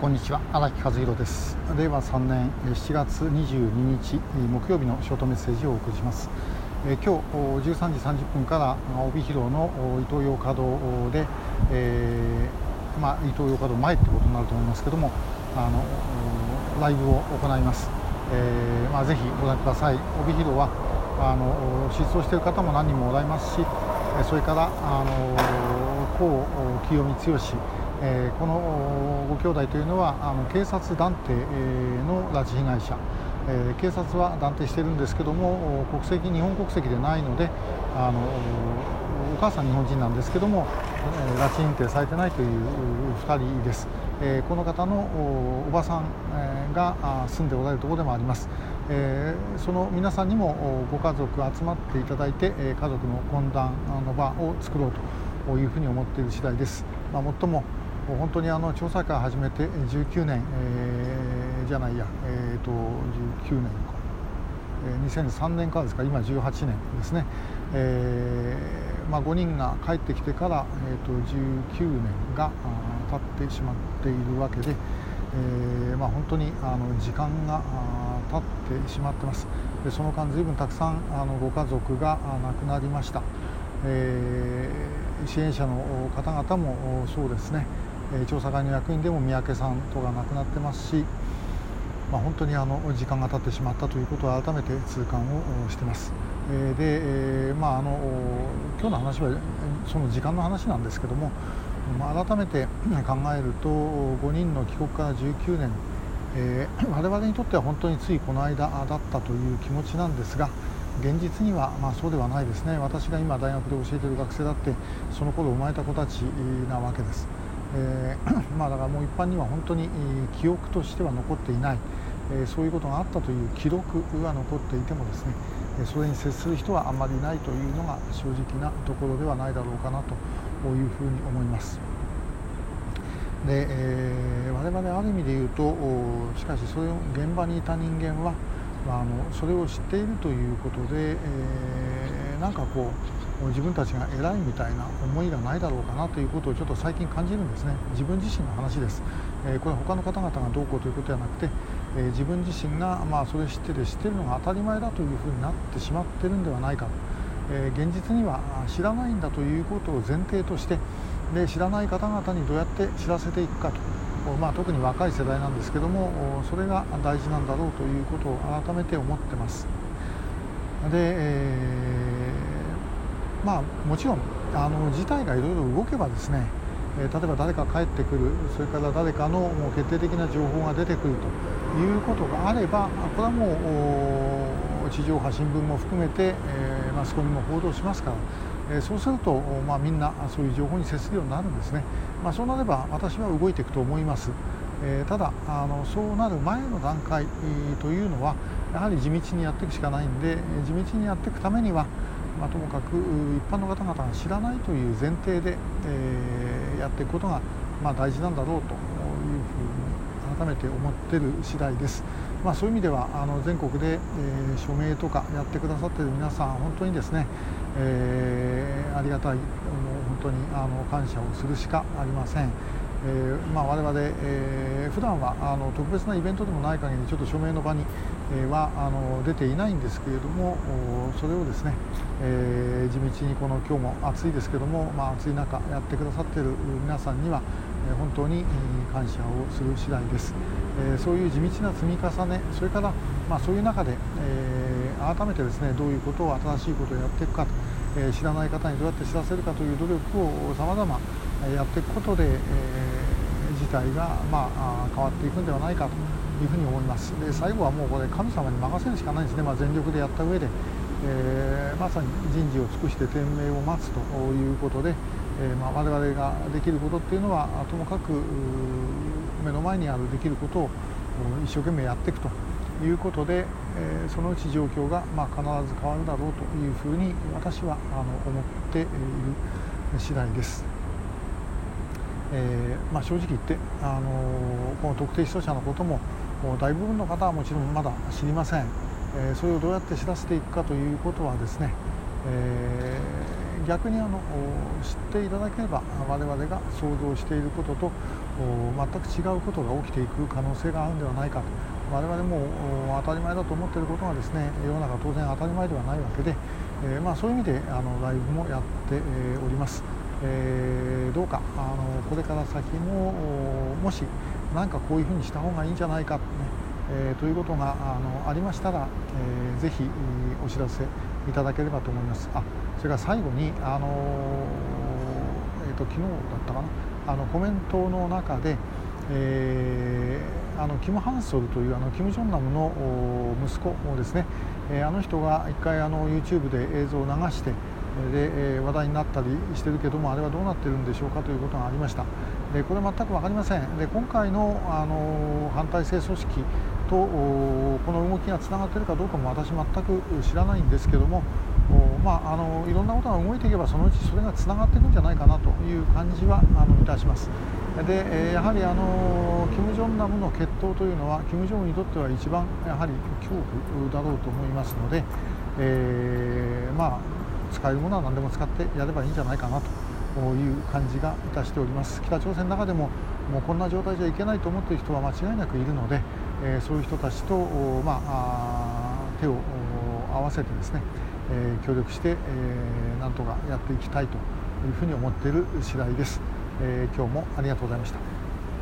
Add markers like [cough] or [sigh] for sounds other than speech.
こんにちは。荒木和弘です。令和3年7月22日木曜日のショートメッセージをお送りします。え今日13時30分から帯広の伊東洋華堂で、えー、まあ、伊東洋華堂前ってことになると思いますけどもあのライブを行います、えー、まあ、ぜひご覧ください。帯広はあの失踪している方も何人もおられますしそれからあの高清美剛えー、このご兄弟というのはあの警察団体の拉致被害者、えー、警察は断定しているんですけども国籍日本国籍でないのであのお母さん日本人なんですけども、え、拉致認定されてないという2人です、え、この方のおばさんが住んでおられるところでもあります、え、その皆さんにもご家族集まっていただいて家族の懇談の場を作ろうというふうに思っている次第です、まあ、もっとも本当にあの調査会始めて19年、えー、じゃないや、えーと、19年か、えー、2003年からですか。今18年ですね、えーまあ、5人が帰ってきてから、えーと、19年が経ってしまっているわけで、えーまあ、本当にあの時間が経ってしまってます。でその間随分たくさんあのご家族が亡くなりました、えー、支援者の方々もそうですね。え調査会の役員でも三宅さんとが亡くなってますし、まあ、本当にあの時間が経ってしまったということを改めて痛感をしてます。えで、えまあ、あの今日の話はその時間の話なんですけども、ま、改めて [coughs] 考えると5人の帰国から19年、えー、[coughs] 我々にとっては本当についこの間だったという気持ちなんですが現実にはまそうではないですね私が今大学で教えている学生だってその頃生まれた子たちなわけです。えー、[clears throat] まあだからもう一般には本当に記憶としては残っていない、えー、そういうことがあったという記録が残っていてもですねそれに接する人はあんまりいないというのが正直なところではないだろうかなというふうに思います。で、えー、我々ある意味で言うとしかしそれを現場にいた人間は、まあ、あのそれを知っているということで、えー、なんかこう自分たちが偉いみたいな思いがないだろうかなということをちょっと最近感じるんですね。自分自身の話です、え、これは他の方々がどうこうということではなくて、え、自分自身がまあそれを知ってて知ってるのが当たり前だというふうになってしまってるんではないかと、え、現実には知らないんだということを前提としてで知らない方々にどうやって知らせていくかと。まあ、特に若い世代なんですけどもそれが大事なんだろうということを改めて思ってます。で、えーまあ、もちろんあの事態がいろいろ動けばですね、えー、例えば誰か帰ってくるそれから誰かのもう決定的な情報が出てくるということがあればこれはもう地上波新聞も含めて、えー、マスコミも報道しますから、えー、そうすると、まあ、みんなそういう情報に接するようになるんですね、まあ、そうなれば私は動いていくと思います。えー、ただあのそうなる前の段階というのはやはり地道にやっていくしかないんで地道にやっていくためにはまあ、ともかく一般の方々が知らないという前提で、えー、やっていくことが、まあ、大事なんだろうというふうに改めて思ってる次第です。まあ、そういう意味ではあの全国で、えー、署名とかやってくださっている皆さん本当にですね、えー、ありがたいもう本当にあの感謝をするしかありません。えーまあ、我々、えー、普段はあの特別なイベントでもない限りちょっと署名の場に、はあの出ていないんですけれどもそれをですね、えー、地道にこの今日も暑いですけども、まあ、暑い中やってくださっている皆さんには、え、本当に感謝をする次第です、えー、そういう地道な積み重ねそれから、まあ、そういう中で、えー、改めてですねどういうことを新しいことをやっていくかと、え、知らない方にどうやって知らせるかという努力をさまざまやっていくことで、えー、態が、まあ、変わっていくんではないかというふうに思います。で最後はもうこれ神様に任せるしかないんですね、まあ、全力でやった上で、えー、まさに人事を尽くして天命を待つということで、えーまあ、我々ができることっていうのはともかく目の前にあるできることを一生懸命やっていくということで、えー、そのうち状況が、ま、必ず変わるだろうというふうに私はあの思っている次第です。えーまあ、正直言って、あのこの特定失踪者のことも大部分の方はもちろんまだ知りません、えー、それをどうやって知らせていくかということはですね、えー、逆にあの知っていただければ我々が想像していることと全く違うことが起きていく可能性があるんではないかと我々も当たり前だと思っていることがですね世の中当然当たり前ではないわけで、えー、まあ、そういう意味であのライブもやって、おります。えー、どうかあのこれから先ももし何かこういうふうにした方がいいんじゃないか、ねえー、ということがあのありましたら、えー、ぜひお知らせいただければと思います。あそれから最後にあの、えーと、昨日だったかな？あのコメントの中で、えー、あのキム・ハンソルというあのキム・ジョンナムの息子ですね、えー、あの人が一回あの YouTube で映像を流してで、え話題になったりしてるけどもあれはどうなってるんでしょうかということがありましたでこれ全く分かりませんで今回のあの反体制組織とこの動きがつながってるかどうかも私全く知らないんですけどもまあ、あのいろんなことが動いていけばそのうちそれがつながっていくんじゃないかなという感じはあのいたします。でやはりあのキム・ジョンナムの決闘というのはキム・ジョンにとっては一番やはり恐怖だろうと思いますので、えー、まあ使えるものは何でも使ってやればいいんじゃないかなという感じがいたしております。北朝鮮の中でももうこんな状態じゃいけないと思っている人は間違いなくいるので、え、そういう人たちと、まあ、手を合わせてですね、え、協力して、えー、なんとかやっていきたいというふうに思っている次第です、え、今日もありがとうございました。